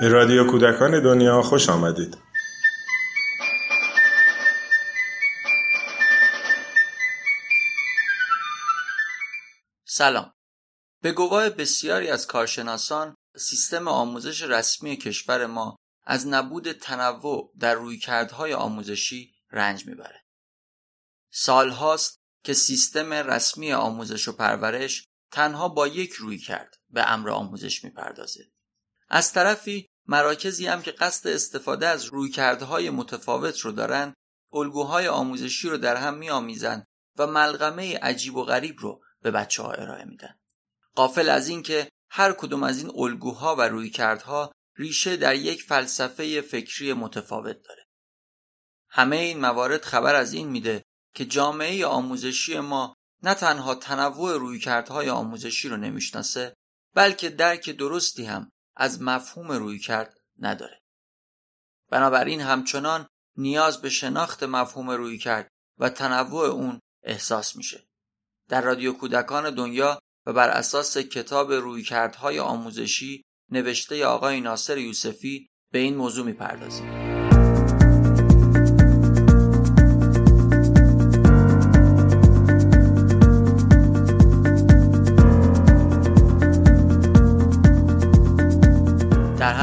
به رادیو کودکان دنیا خوش آمدید. سلام. به گواه بسیاری از کارشناسان سیستم آموزش رسمی کشور ما از نبود تنوع در رویکردهای آموزشی رنج می‌بره. سالهاست که سیستم رسمی آموزش و پرورش تنها با یک روی کرد به امر آموزش می‌پردازه. از طرفی مراکزی هم که قصد استفاده از رویکردهای متفاوت رو دارن الگوهای آموزشی رو در هم میآمیزند و ملغمه عجیب و غریب رو به بچه ها ارائه میدن. قافل از اینکه هر کدوم از این الگوها و رویکردها ریشه در یک فلسفه فکری متفاوت داره. همه این موارد خبر از این میده که جامعه آموزشی ما نه تنها تنوع رویکردهای آموزشی رو نمی‌شناسه بلکه درک درستی هم از مفهوم رویکرد نداره. بنابراین همچنان نیاز به شناخت مفهوم رویکرد و تنوع اون احساس میشه. در رادیو کودکان دنیا و بر اساس کتاب رویکردهای آموزشی نوشته آقای ناصر یوسفی به این موضوع می‌پردازیم.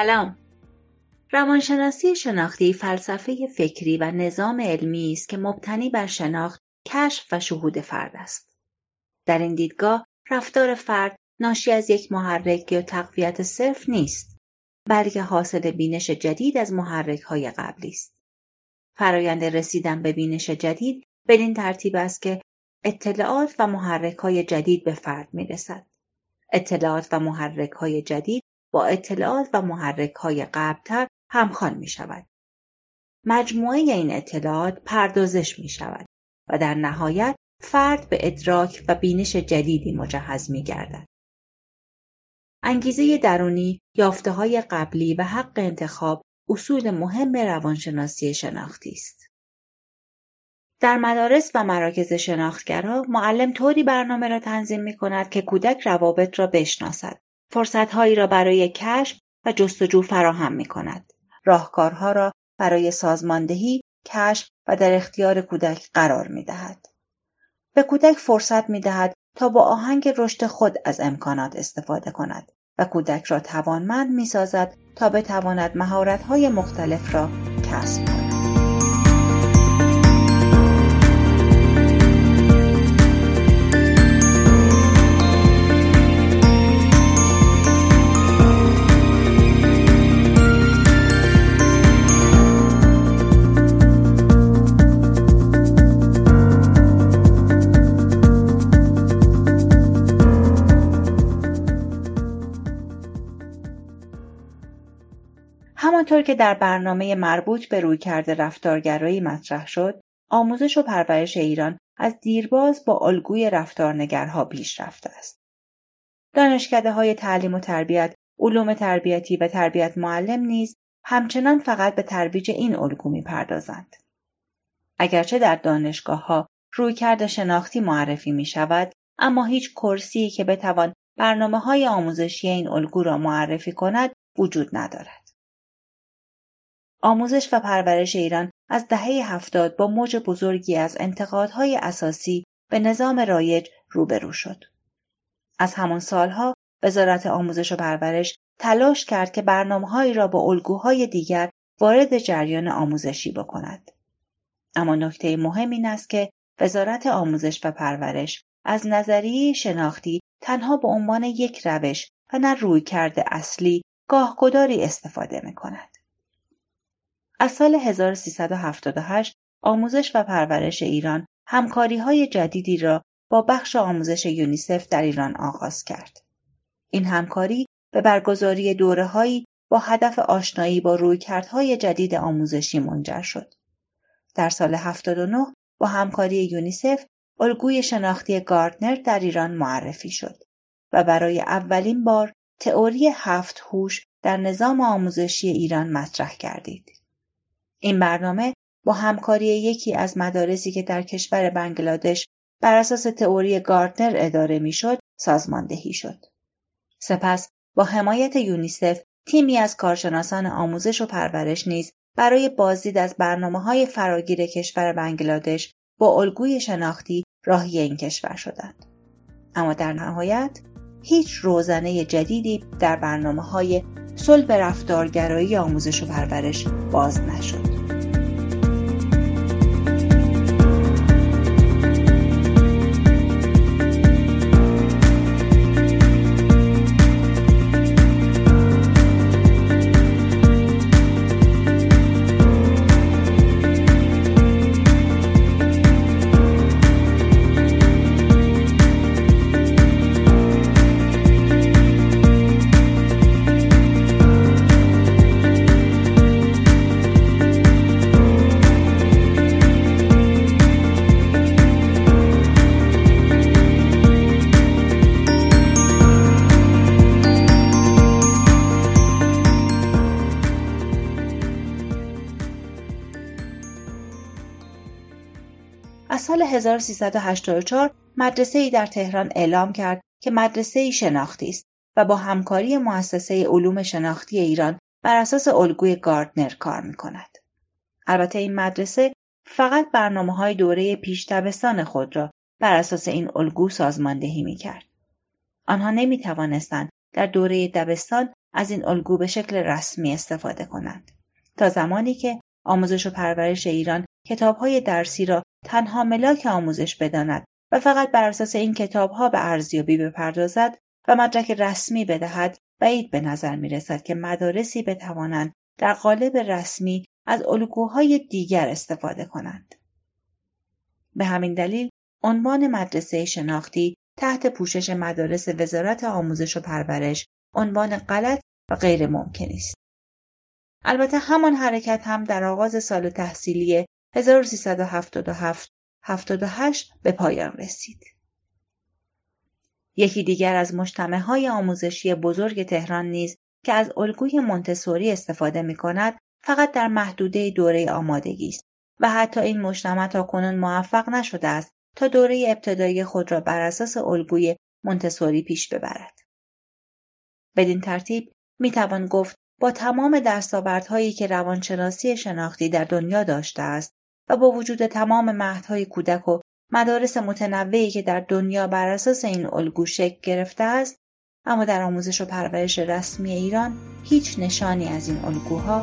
سلام. روانشناسی شناختی فلسفه فکری و نظام علمی است که مبتنی بر شناخت کشف و شهود فرد است. در این دیدگاه رفتار فرد ناشی از یک محرک یا تقویت صرف نیست بلکه حاصل بینش جدید از محرک های قبلی است. فرایند رسیدن به بینش جدید بدین ترتیب است که اطلاعات و محرک های جدید به فرد می رسد. اطلاعات و محرک های جدید با اطلاعات و محرک های قبلتر همخوان می شود. مجموعه این اطلاعات پردازش می شود و در نهایت فرد به ادراک و بینش جدیدی مجهز می گردد. انگیزه درونی، یافته های قبلی و حق انتخاب اصول مهم روانشناسی شناختی است. در مدارس و مراکز شناختگرا معلم طوری برنامه را تنظیم می کند که کودک روابط را بشناسد فرصتهایی را برای کشف و جستجو فراهم می کند. راهکارها را برای سازماندهی، کشف و در اختیار کودک قرار می دهد. به کودک فرصت می دهد تا با آهنگ رشد خود از امکانات استفاده کند و کودک را توانمند می سازد تا بتواند مهارت‌های مختلف را کسب کند. همانطور که در برنامه مربوط به رویکرد رفتارگرایی مطرح شد، آموزش و پرورش ایران از دیرباز با الگوی رفتارنگرها پیش رفته است. دانشکده های تعلیم و تربیت، علوم تربیتی و تربیت معلم نیز همچنان فقط به ترویج این الگو می‌پردازند. اگرچه در دانشگاه ها رویکرد شناختی معرفی می شود، اما هیچ کرسی که بتوان برنامه های آموزشی این الگو را معرفی کند وجود ندارد. آموزش و پرورش ایران از دهه هفتاد با موج بزرگی از انتقادهای اساسی به نظام رایج روبرو شد. از همان سالها وزارت آموزش و پرورش تلاش کرد که برنامههایی را با الگوهای دیگر وارد جریان آموزشی بکند. اما نکته مهم این است که وزارت آموزش و پرورش از نظریه شناختی تنها به عنوان یک روش و نه روی کرده اصلی گاهگداری استفاده می کند. از سال 1378 آموزش و پرورش ایران همکاری های جدیدی را با بخش آموزش یونیسف در ایران آغاز کرد. این همکاری به برگزاری دوره هایی با هدف آشنایی با رویکردهای جدید آموزشی منجر شد. در سال 79 با همکاری یونیسف الگوی شناختی گاردنر در ایران معرفی شد و برای اولین بار تئوری هفت هوش در نظام آموزشی ایران مطرح کردید. این برنامه با همکاری یکی از مدارسی که در کشور بنگلادش بر اساس تئوری گاردنر اداره می‌شد سازماندهی شد. سپس با حمایت یونیسف تیمی از کارشناسان آموزش و پرورش نیز برای بازدید از برنامه های فراگیر کشور بنگلادش با الگوی شناختی راهی این کشور شدند. اما در نهایت هیچ روزنه جدیدی در برنامه های صلب رفتارگرایی آموزش و پرورش باز نشد. از سال 1384 مدرسه ای در تهران اعلام کرد که مدرسه ای شناختی است و با همکاری مؤسسه علوم شناختی ایران بر اساس الگوی گاردنر کار می کند. البته این مدرسه فقط برنامه های دوره پیش دبستان خود را بر اساس این الگو سازماندهی می کرد. آنها نمی توانستند در دوره دبستان از این الگو به شکل رسمی استفاده کنند تا زمانی که آموزش و پرورش ایران کتابهای درسی را تنها ملاک آموزش بداند و فقط بر اساس این کتابها به ارزیابی بپردازد و مدرک رسمی بدهد بعید به نظر می رسد که مدارسی بتوانند در قالب رسمی از الگوهای دیگر استفاده کنند. به همین دلیل عنوان مدرسه شناختی تحت پوشش مدارس وزارت آموزش و پرورش عنوان غلط و غیر ممکن است. البته همان حرکت هم در آغاز سال تحصیلی 1377 78 به پایان رسید. یکی دیگر از های آموزشی بزرگ تهران نیز که از الگوی مونتسوری استفاده می کند فقط در محدوده دوره آمادگی است و حتی این مجتمع تا کنون موفق نشده است تا دوره ابتدایی خود را بر اساس الگوی مونتسوری پیش ببرد. بدین ترتیب می توان گفت با تمام دستاوردهایی که روانشناسی شناختی در دنیا داشته است و با وجود تمام مهدهای کودک و مدارس متنوعی که در دنیا بر اساس این الگو شکل گرفته است اما در آموزش و پرورش رسمی ایران هیچ نشانی از این الگوها